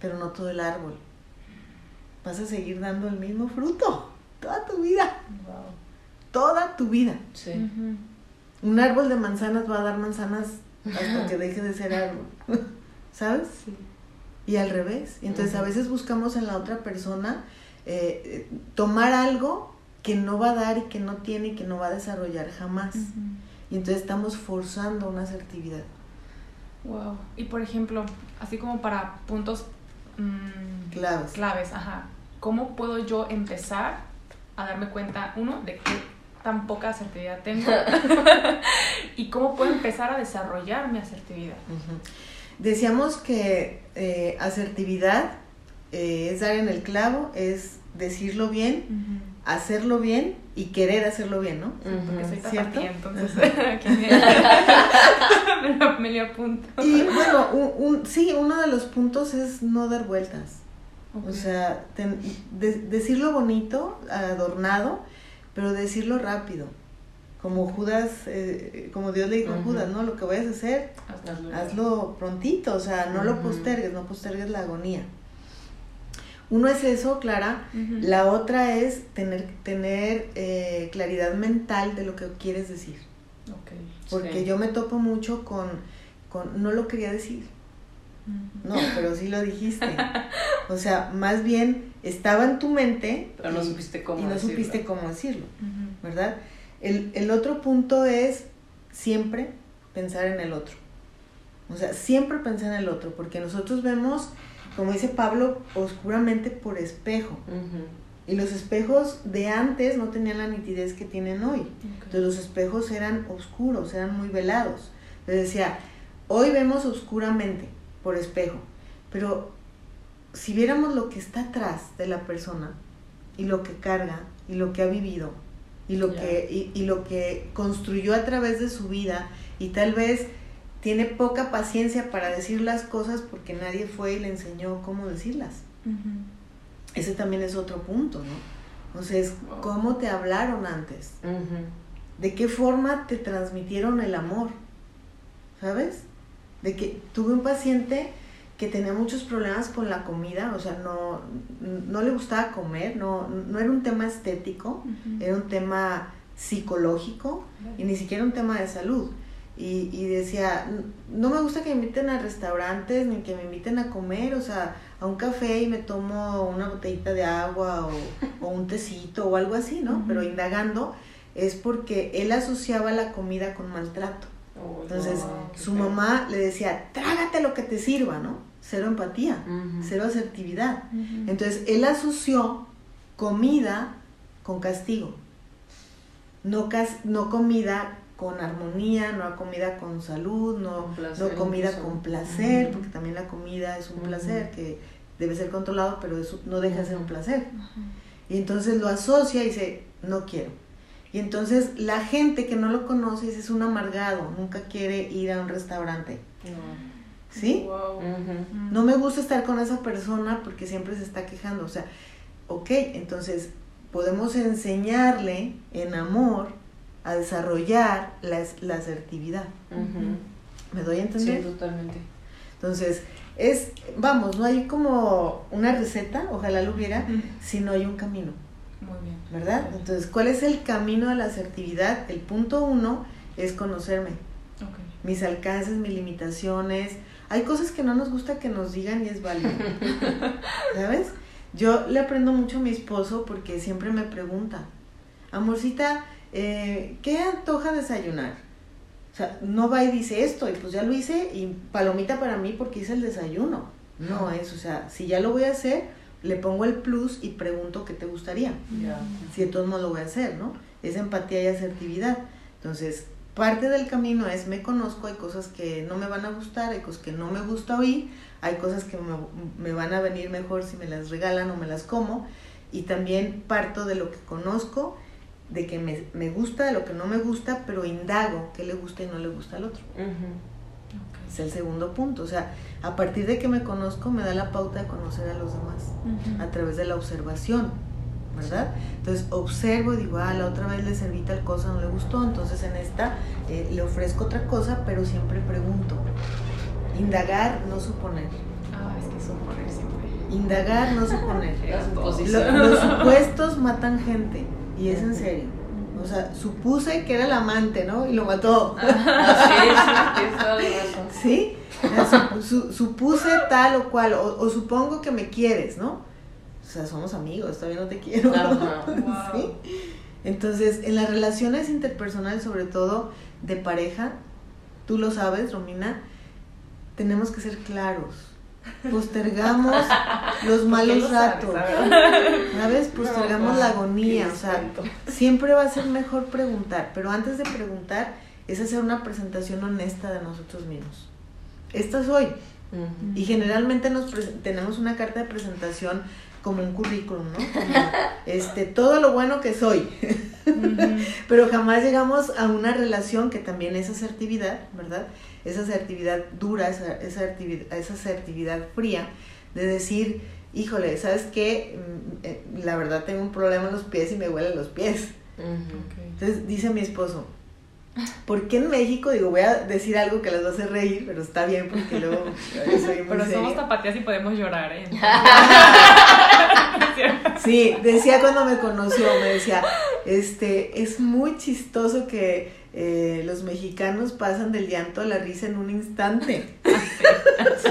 pero no todo el árbol. Vas a seguir dando el mismo fruto toda tu vida. Toda tu vida. Un árbol de manzanas va a dar manzanas hasta que deje de ser árbol. ¿Sabes? Y al revés. Entonces a veces buscamos en la otra persona eh, tomar algo que no va a dar y que no tiene y que no va a desarrollar jamás. Y entonces estamos forzando una asertividad. Wow. Y por ejemplo, así como para puntos mm, claves. claves, ajá. ¿Cómo puedo yo empezar a darme cuenta, uno, de qué tan poca asertividad tengo? y cómo puedo empezar a desarrollar mi asertividad. Decíamos que eh, asertividad eh, es dar en el clavo, es decirlo bien, hacerlo bien y querer hacerlo bien, ¿no? porque soy ¿Cierto? entonces me, me, apunto. Y bueno, un, sí, uno de los puntos es no dar vueltas. O sea, decirlo bonito, adornado, pero decirlo rápido. Como Judas, eh, como Dios le dijo a Judas, ¿no? Lo que vayas a hacer, hazlo, prontito, o sea, no lo postergues, no postergues la agonía. Uno es eso, Clara. La otra es tener, tener eh, claridad mental de lo que quieres decir. Porque yo me topo mucho con, con, no lo quería decir. No, pero sí lo dijiste. O sea, más bien estaba en tu mente. Pero no supiste cómo y no supiste cómo decirlo. ¿Verdad? El, el otro punto es siempre pensar en el otro. O sea, siempre pensar en el otro, porque nosotros vemos como dice Pablo, oscuramente por espejo. Y los espejos de antes no tenían la nitidez que tienen hoy. Entonces los espejos eran oscuros, eran muy velados. Entonces decía, hoy vemos oscuramente por espejo, pero si viéramos lo que está atrás de la persona y lo que carga y lo que ha vivido y lo, que, y lo que construyó a través de su vida y tal vez tiene poca paciencia para decir las cosas porque nadie fue y le enseñó cómo decirlas. Ese también es otro punto, ¿no? O sea, es cómo te hablaron antes. De qué forma te transmitieron el amor. ¿Sabes? De que tuve un paciente que tenía muchos problemas con la comida, o sea, no, no le gustaba comer, no, no era un tema estético, era un tema psicológico y ni siquiera un tema de salud y, y, decía, no me gusta que me inviten a restaurantes ni que me inviten a comer, o sea, a un café y me tomo una botellita de agua o, un tecito o algo así, ¿no? Pero indagando es porque él asociaba la comida con maltrato. Oh, Entonces, su mamá le decía, trágate lo que te sirva, ¿no? Cero empatía, cero asertividad. Entonces, él asoció comida con castigo. No, no comida con armonía, no comida con salud, no, no comida con placer, porque también la comida es un placer que debe ser controlado, pero eso no deja de ser un placer. Y entonces lo asocia y dice, no quiero. Y entonces la gente que no lo conoce es un amargado, nunca quiere ir a un restaurante. ¿Sí? Wow. No me gusta estar con esa persona porque siempre se está quejando. O sea, ok, entonces podemos enseñarle en amor a desarrollar la, la asertividad. ¿Me doy a Sí, entender? totalmente. Entonces, es, vamos, no hay como una receta, ojalá lo hubiera, Ujú. si no hay un camino, Muy bien. ¿verdad? Entonces, ¿cuál es el camino a la asertividad? El punto uno es conocerme, Ok. mis alcances, mis limitaciones. Hay cosas que no nos gusta que nos digan y es válido, ¿sabes? Yo le aprendo mucho a mi esposo porque siempre me pregunta, amorcita, eh, ¿qué antoja desayunar? O sea, no va y dice esto, y pues ya lo hice, y palomita para mí porque hice el desayuno. No es, o sea, si ya lo voy a hacer, le pongo el plus y pregunto qué te gustaría. Ya. Si de todos modos lo voy a hacer, ¿no? Es empatía y asertividad. Entonces, parte del camino es me conozco, hay cosas que no me van a gustar, hay cosas que no me gusta oír, hay cosas que me, me van a venir mejor si me las regalan o me las como, y también parto de lo que conozco, de que me, me gusta, de lo que no me gusta, pero indago qué le gusta y no le gusta al otro. Ujú. Ok. Es el segundo punto. O sea, a partir de que me conozco, me da la pauta de conocer a los demás Ujú. a través de la observación, ¿verdad? Entonces observo y digo, ah, la otra vez le serví tal cosa, no le gustó, entonces en esta eh, le ofrezco otra cosa, pero siempre pregunto. Indagar, no suponer. Ah, es que suponer siempre. Indagar, no suponer. Las Lo- suposiciones. los supuestos matan gente, y es en serio. O sea, supuse que era el amante, ¿no? Y lo mató. Razón. ¿Sí? O sea, su- su- supuse tal o cual, o, o supongo que me quieres, ¿no? O sea, somos amigos, todavía no te quiero. Ajá. Wow. ¿Sí? Entonces, en las relaciones interpersonales, sobre todo de pareja, tú lo sabes, Romina, tenemos que ser claros. Postergamos los malos lo ratos. ¿sabes? Postergamos la agonía, o sea, siempre va a ser mejor preguntar, pero antes de preguntar es hacer una presentación honesta de nosotros mismos. Esta soy. Ujú. Y generalmente nos tenemos una carta de presentación como un currículum, ¿no? Como, este, todo lo bueno que soy. Pero jamás llegamos a una relación que también es asertividad, ¿verdad? Esa asertividad dura, esa, esa, asertividad, esa asertividad fría, de decir, híjole, ¿sabes qué? Mm, eh, La verdad tengo un problema en los pies y me huelen los pies. Entonces dice mi esposo, ¿por qué en México? Digo, voy a decir algo que les va a hacer reír, pero está bien porque luego soy muy Pero somos tapatías y podemos llorar, ¿eh? Sí, decía cuando me conoció, me decía, este, es muy chistoso que eh, los mexicanos pasan del llanto a la risa en un instante. Sí,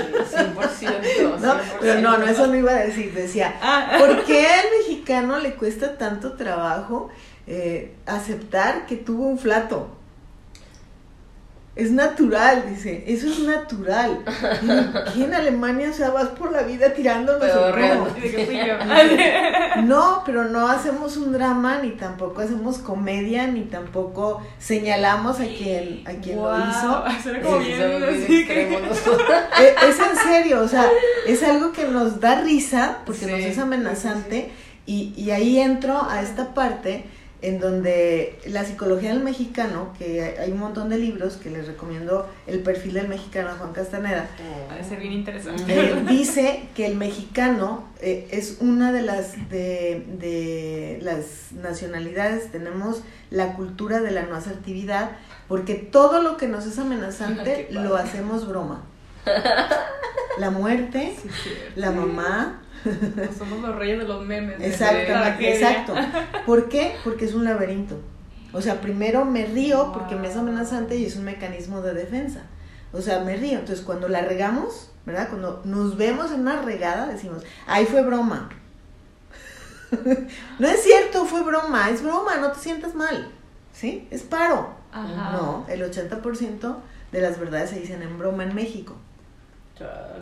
100%. No, pero no, no, 100%. eso no iba a decir, decía, Ah, ¿por qué al mexicano le cuesta tanto trabajo eh, aceptar que tuvo un flato? Es natural, dice, eso es natural. Aquí en Alemania, o sea, vas por la vida tirándonos el. No, pero no hacemos un drama, ni tampoco hacemos comedia, ni tampoco señalamos a quien, a quien lo hizo. Sí. E- Es, en serio, o sea, es algo que nos da risa porque Sí, nos es sí, amenazante y, y ahí entro a esta parte en donde la psicología del mexicano, que hay- un montón de libros que les recomiendo el perfil del mexicano Juan Castaneda, de ser bien interesante. eh, dice que el mexicano eh, es una de las de, de las nacionalidades tenemos la cultura de la no asertividad porque todo lo que nos es amenazante lo hacemos broma la muerte Sí, sí. la mamá Somos los reyes de los memes. exactamente exacto ¿por qué? porque es un laberinto o sea primero me río porque me es amenazante y es un mecanismo de defensa o sea, me río. Entonces, cuando la regamos, ¿verdad? Cuando nos vemos en una regada, decimos, ahí fue broma. no es cierto, fue broma, es broma, no te sientas mal. ¿Sí? Es paro. Ajá. No, el 80% de las verdades se dicen en broma en México.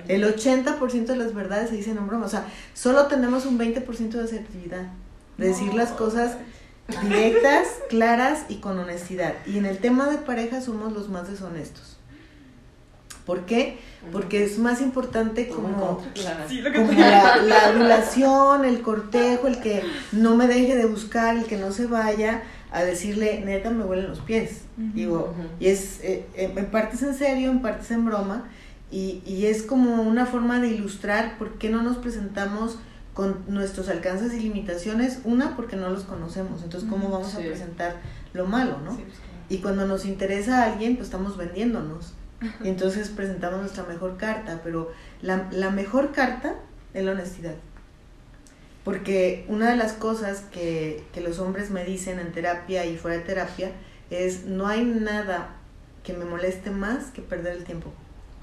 El 80% de las verdades se dicen en broma. O sea, solo tenemos un 20% de asertividad. De decir las cosas directas, claras y con honestidad. Y en el tema de pareja somos los más deshonestos. ¿Por qué? Porque es más importante como. Sí, la, la adulación, el cortejo, el que no me deje de buscar, el que no se vaya a decirle, neta, me huelen los pies. Digo, y es, eh, en en parte es en serio, en parte es en broma. Y, y es como una forma de ilustrar por qué no nos presentamos con nuestros alcances y limitaciones. Una, porque no los conocemos. Entonces, ¿cómo vamos Sí. a presentar lo malo, no? Sí, pues, claro. Y cuando nos interesa a alguien, pues estamos vendiéndonos. Y entonces presentamos nuestra mejor carta, pero la, la mejor carta es la honestidad. Porque una de las cosas que, que los hombres me dicen en terapia y fuera de terapia es, no hay nada que me moleste más que perder el tiempo.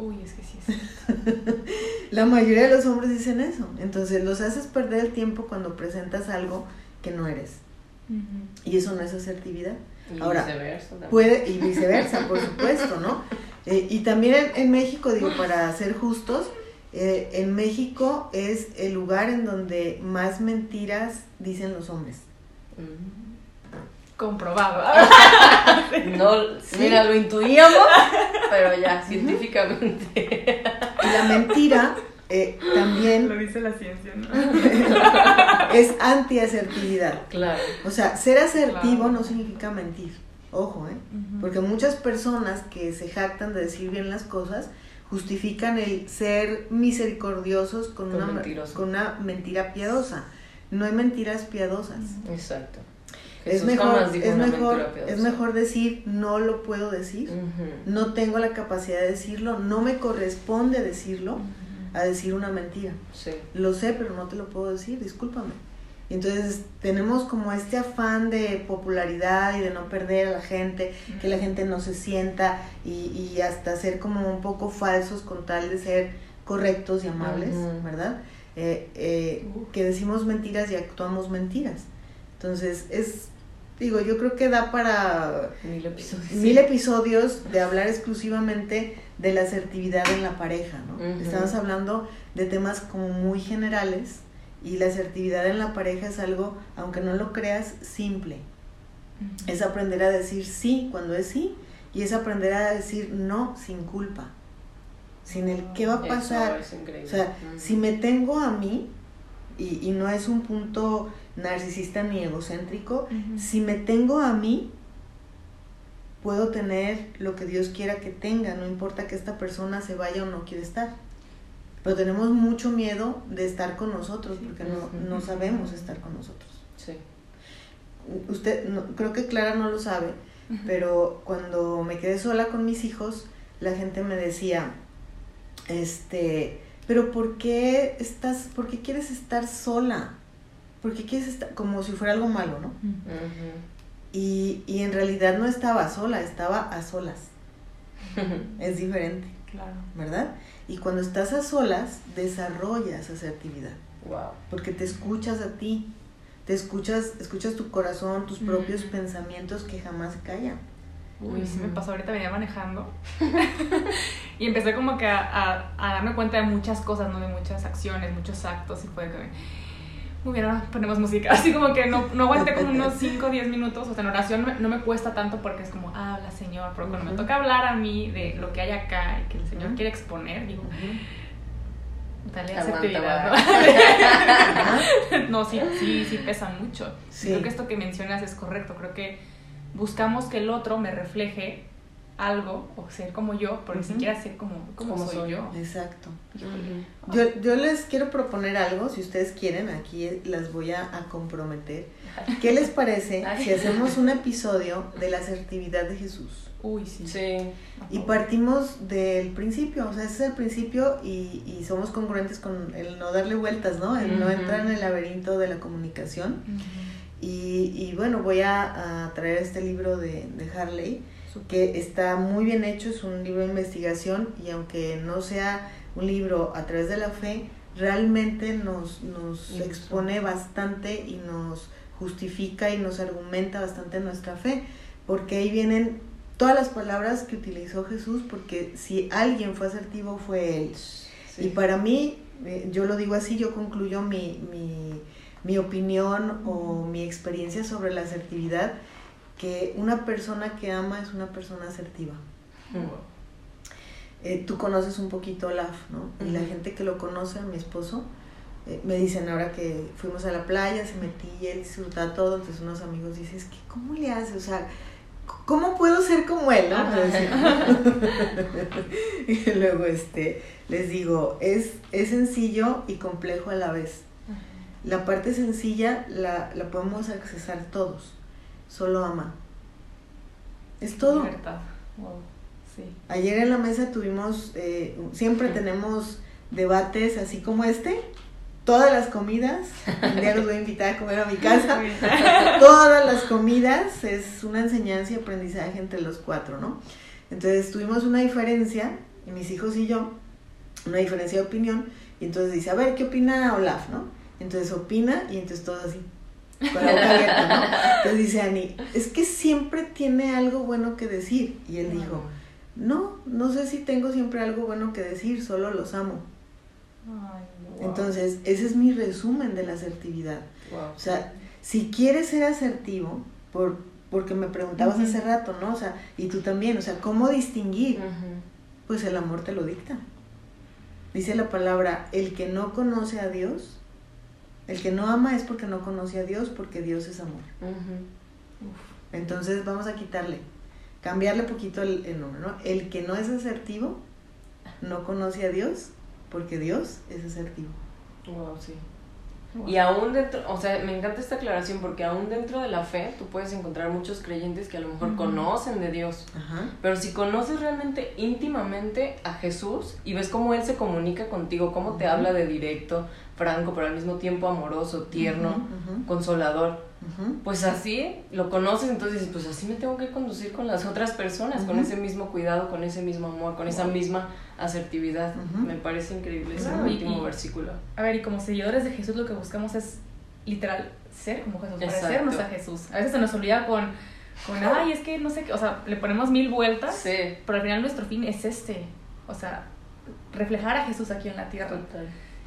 Uy, es que sí es. La mayoría de los hombres dicen eso. Entonces los haces perder el tiempo cuando presentas algo que no eres. Y eso no es asertividad. Y Ahora, viceversa también. Puede, y viceversa, por supuesto, ¿no? Eh, y también en, en México, digo, para ser justos, eh, en México es el lugar en donde más mentiras dicen los hombres. Mm. Comprobado. No, mira, lo intuíamos, pero ya, científicamente. Y la mentira eh, Lo también dice la ciencia, ¿no? es anti-asertividad. Claro. O sea, ser asertivo Claro. no significa mentir. Ojo, ¿eh? Porque muchas personas que se jactan de decir bien las cosas justifican el ser misericordiosos con, Con una, mentiroso. con una mentira piadosa. No hay mentiras piadosas. Exacto. Es mejor, es, mejor, es mejor decir no lo puedo decir, no tengo la capacidad de decirlo, no me corresponde decirlo, a decir una mentira. Sí. Lo sé, pero no te lo puedo decir, discúlpame. Entonces tenemos como este afán de popularidad y de no perder a la gente, que la gente no se sienta y, y hasta ser como un poco falsos con tal de ser correctos y amables. ¿verdad? Eh, eh, que decimos mentiras y actuamos mentiras. Entonces es, digo, yo creo que da para Mil episodios. mil episodios de hablar exclusivamente de la asertividad en la pareja, ¿no? Estamos hablando de temas como muy generales y la asertividad en la pareja es algo, aunque no lo creas, simple. Es aprender a decir sí cuando es sí y es aprender a decir no sin culpa, sin el qué va a Eso pasar. es increíble. O sea, si me tengo a mí, y, y no es un punto narcisista ni egocéntrico, si me tengo a mí, puedo tener lo que Dios quiera que tenga, no importa que esta persona se vaya o no quiere estar. Pero tenemos mucho miedo de estar con nosotros porque no, no sabemos estar con nosotros. Sí. Usted, no- creo que Clara no lo sabe, pero cuando me quedé sola con mis hijos, la gente me decía, este, pero ¿por qué estás, por qué quieres estar sola? ¿Por qué quieres estar, como si fuera algo malo, ¿no? Ujú. Y, y en realidad no estaba sola, estaba a solas. Es diferente, Claro. ¿verdad? Y cuando estás a solas, desarrollas asertividad, wow. porque te escuchas a ti, te escuchas, escuchas tu corazón, tus propios Mm. pensamientos que jamás callan. Uy, sí me pasó, ahorita venía manejando y empecé como que a, a- a darme cuenta de muchas cosas, ¿no? De muchas acciones, muchos actos y fue que, muy bien, ahora ponemos música, así como que no, no aguanté como unos 5 o 10 minutos, o sea, en oración me- no me cuesta tanto porque es como, habla Señor, pero cuando me toca hablar a mí de lo que hay acá y que el Señor quiere exponer, digo, dale Ajá. ¿no? no, sí, sí, sí pesa mucho. Sí. Creo que esto que mencionas es correcto. Creo que buscamos que el otro me refleje algo o ser como yo, pero ni Ujú. siquiera ser como, como, Como soy, soy. yo. Exacto. Yo, yo les quiero proponer algo, si ustedes quieren, aquí las voy a, a comprometer. ¿Qué les parece si hacemos un episodio de la asertividad de Jesús? Uy, sí. Sí. Y partimos del principio, o sea, ese es el principio y, y somos congruentes con el no darle vueltas, ¿no? El no entrar en el laberinto de la comunicación. Y, y bueno, voy a, a traer este libro de, de Harley. Que está muy bien hecho, es un libro de investigación y aunque no sea un libro a través de la fe, realmente nos, nos expone bastante y nos justifica y nos argumenta bastante nuestra fe, porque ahí vienen todas las palabras que utilizó Jesús, porque si alguien fue asertivo fue él. Sí. Y para mí, eh, yo lo digo así, yo concluyo mi, mi, mi opinión o mi experiencia sobre la asertividad, que una persona que ama es una persona asertiva. Ujú. Eh, tú conoces un poquito a Olaf, ¿no? Y la gente que lo conoce, a mi esposo, eh, me dicen ahora que fuimos a la playa, se metí y él disfrutaba todo, entonces unos amigos dicen, es que ¿cómo le hace? O sea, ¿cómo puedo ser como él? y luego este, les digo, es, es sencillo y complejo a la vez. La parte sencilla la, la podemos accesar todos, solo ama. Es todo. Ayer en la mesa tuvimos, eh, siempre tenemos debates así como este, todas las comidas, un día los voy a invitar a comer a mi casa, todas las comidas es una enseñanza y aprendizaje entre los cuatro, ¿no? Entonces tuvimos una diferencia, mis hijos y yo, una diferencia de opinión, y entonces dice, a ver, ¿qué opina Olaf, no? Entonces opina y entonces todo así, con la boca abierta, ¿no? Entonces dice Ani, es que siempre tiene algo bueno que decir, y él dijo, no, no sé si tengo siempre algo bueno que decir, solo los amo. Entonces, ese es mi resumen de la asertividad. O sea, si quieres ser asertivo, por, porque me preguntabas hace rato, ¿no? O sea, y tú también, o sea, ¿cómo distinguir? Pues el amor te lo dicta. Dice la palabra, el que no conoce a Dios, el que no ama es porque no conoce a Dios, porque Dios es amor. Entonces vamos a quitarle, cambiarle poquito el, el nombre, ¿no? El que no es asertivo, no conoce a Dios, porque Dios es asertivo. Wow, sí. Y aún dentro, o sea, me encanta esta aclaración porque aún dentro de la fe tú puedes encontrar muchos creyentes que a lo mejor conocen de Dios. Pero si conoces realmente íntimamente a Jesús y ves cómo Él se comunica contigo, cómo te habla de directo, franco, pero al mismo tiempo amoroso, tierno, consolador, pues así lo conoces, entonces dices, pues así me tengo que conducir con las otras personas, con ese mismo cuidado, con ese mismo amor, con esa misma asertividad. Me parece increíble ese último versículo. A ver, y como seguidores de Jesús lo que buscamos es literal ser como Jesús, parecernos a Jesús. A veces se nos olvida con, con, ay, es que no sé qué, o sea, le ponemos mil vueltas, pero al final nuestro fin es este, o sea, reflejar a Jesús aquí en la tierra.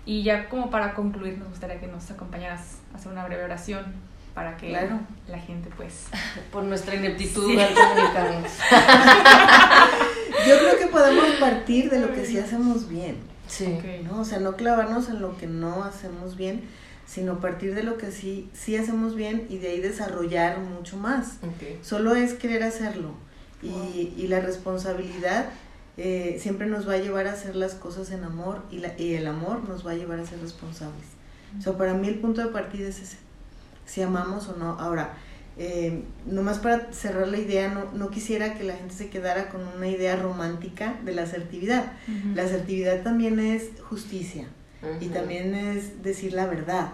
Y ya como para concluir, nos gustaría que nos acompañaras a hacer una breve oración para que la gente pues... Por nuestra ineptitud al comunicarnos. Yo creo que podemos partir de lo que sí hacemos bien. Sí. ¿no? O sea, no clavarnos en lo que no hacemos bien, sino partir de lo que sí, sí hacemos bien y de ahí desarrollar mucho más. Solo es querer hacerlo. Y, y la responsabilidad eh, siempre nos va a llevar a hacer las cosas en amor y, la, y el amor nos va a llevar a ser responsables. O sea, para mí el punto de partida es ese si amamos o no. Ahora, eh, nomás para cerrar la idea, no, no, quisiera que la gente se quedara con una idea romántica de la asertividad. La asertividad también es justicia y también es decir la verdad,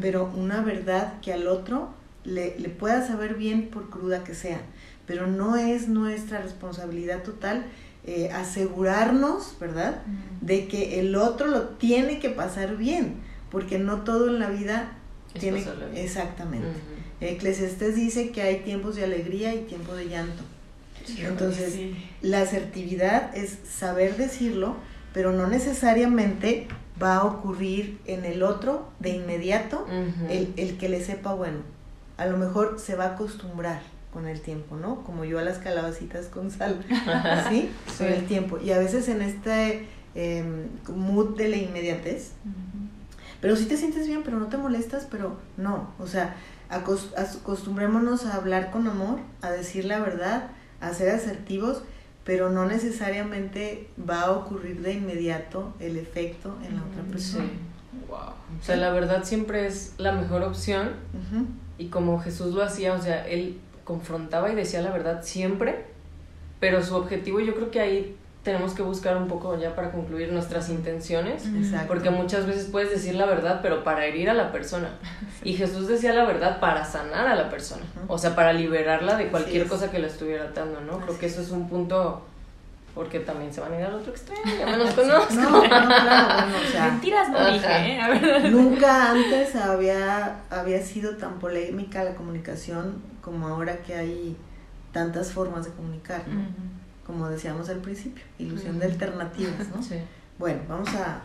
pero una verdad que al otro le, le, pueda saber bien por cruda que sea, pero no es nuestra responsabilidad total. Eh, asegurarnos, ¿verdad?, de que el otro lo tiene que pasar bien, porque no todo en la vida tiene, exactamente. Eclesiastes dice que hay tiempos de alegría y tiempo de llanto. Entonces, la asertividad es saber decirlo, pero no necesariamente va a ocurrir en el otro de inmediato el, el, que le sepa bueno. A lo mejor se va a acostumbrar con el tiempo, ¿no? Como yo a las calabacitas con sal, ¿sí? Con el tiempo. Y a veces en este em, mood de la inmediatez, pero si te sientes bien, pero no te molestas, pero no, o sea, acostumbrémonos a hablar con amor, a decir la verdad, a ser asertivos, pero no necesariamente va a ocurrir de inmediato el efecto en la otra persona. Wow. O sea, la verdad siempre es la mejor opción. Y como Jesús lo hacía, o sea, él confrontaba y decía la verdad siempre, pero su objetivo yo creo que ahí tenemos que buscar un poco ya para concluir nuestras intenciones, porque muchas veces puedes decir la verdad, pero para herir a la persona. Y Jesús decía la verdad para sanar a la persona, o sea, para liberarla de cualquier cosa que la estuviera atando, ¿no? Creo que eso es un punto porque también se van a ir al otro extremo, ya me los conozco. No, no, claro, bueno, o sea, Mentiras no dije, ¿eh? Nunca antes había, había sido tan polémica la comunicación como ahora que hay tantas formas de comunicar, ¿no? Como decíamos al principio, ilusión de alternativas, ¿no? Sí. Bueno, vamos a,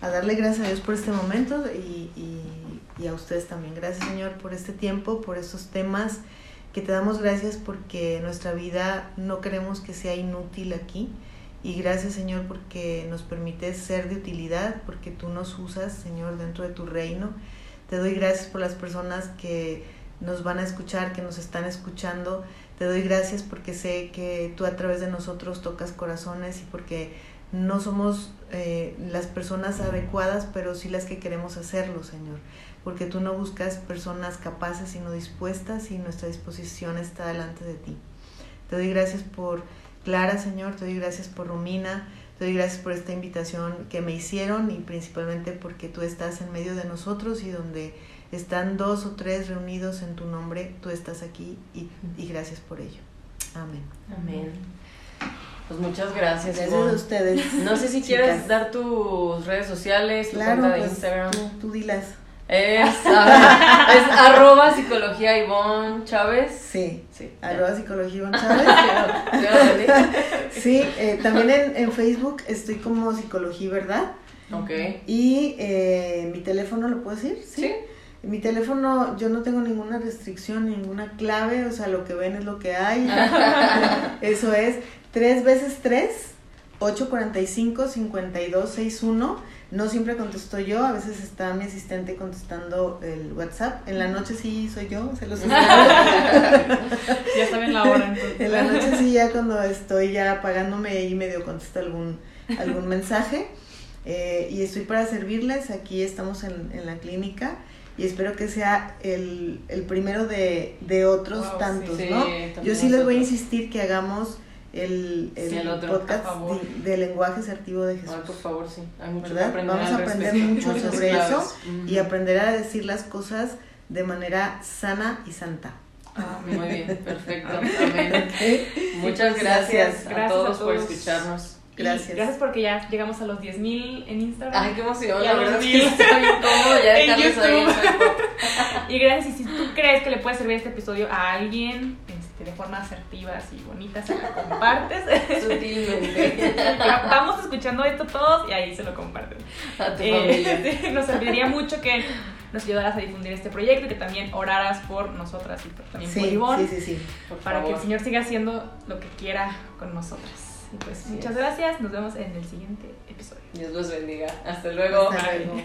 a darle gracias a Dios por este momento y, y, a ustedes también. Gracias Señor por este tiempo, por estos temas, que te damos gracias porque nuestra vida no queremos que sea inútil aquí. Y gracias Señor porque nos permites ser de utilidad, porque tú nos usas Señor dentro de tu reino. Te doy gracias por las personas que nos van a escuchar, que nos están escuchando. Te doy gracias porque sé que tú a través de nosotros tocas corazones y porque no somos eh, las personas adecuadas, pero sí las que queremos hacerlo, Señor. Porque tú no buscas personas capaces, sino dispuestas y nuestra disposición está delante de ti. Te doy gracias por Clara, Señor, te doy gracias por Romina, te doy gracias por esta invitación que me hicieron y principalmente porque tú estás en medio de nosotros y donde están dos o tres reunidos en tu nombre, tú estás aquí y, y gracias por ello. Amén. Amén. Pues muchas gracias. Gracias a ustedes. No sé si quieres dar tus redes sociales, tu claro, cuenta de pues, Instagram. Tú, tú dilas. Es, es arroba psicología Ivonne Chávez. Sí, Sí. arroba psicología Ivonne Chávez. ¿Sí lo entendí? Sí, eh, también en, en Facebook estoy como psicología, ¿verdad? Ok. Y eh, mi teléfono, ¿lo puedo decir? Sí. Mi teléfono, yo no tengo ninguna restricción, ninguna clave, o sea, lo que ven es lo que hay. Eso es 3 veces 3, 845 5261. No siempre contesto yo, a veces está mi asistente contestando el WhatsApp. En la noche sí soy yo, se los Ya saben la hora entonces. En la noche sí, ya cuando estoy ya apagándome y medio contesto algún, algún mensaje. Eh, y estoy para servirles, aquí estamos en, en la clínica y espero que sea el, el primero de, de otros Wow, tantos, sí, ¿no? Yo sí les voy a insistir que hagamos el, el, Sí, el otro, podcast de, de lenguaje asertivo de Ay, Jesús. por favor, sí. Hay mucho ¿Verdad? que Vamos a aprender respecto. mucho sobre eso. Y aprender a decir las cosas de manera sana y santa. Ah, Muy bien, perfecto. Amén. Muchas gracias, a, Gracias a todos por todos. Y Gracias. gracias porque ya llegamos a los 10.000 en Instagram. Ay, qué emoción, Ya la los verdad es vi. que ya En ahí YouTube. Y gracias. Y si tú crees que le puede servir este episodio a alguien este, de forma asertiva y bonita, se lo compartes. Sutilmente. Vamos escuchando esto todos y ahí se lo comparten. A tu Eh, nos serviría mucho que nos ayudaras a difundir este proyecto y que también oraras por nosotras y por- también por Ivonne, sí, sí, sí. Por para que el. Señor siga haciendo lo que quiera con nosotras. Y pues muchas gracias, nos vemos en el siguiente episodio. Dios los bendiga. Hasta luego. Hasta luego.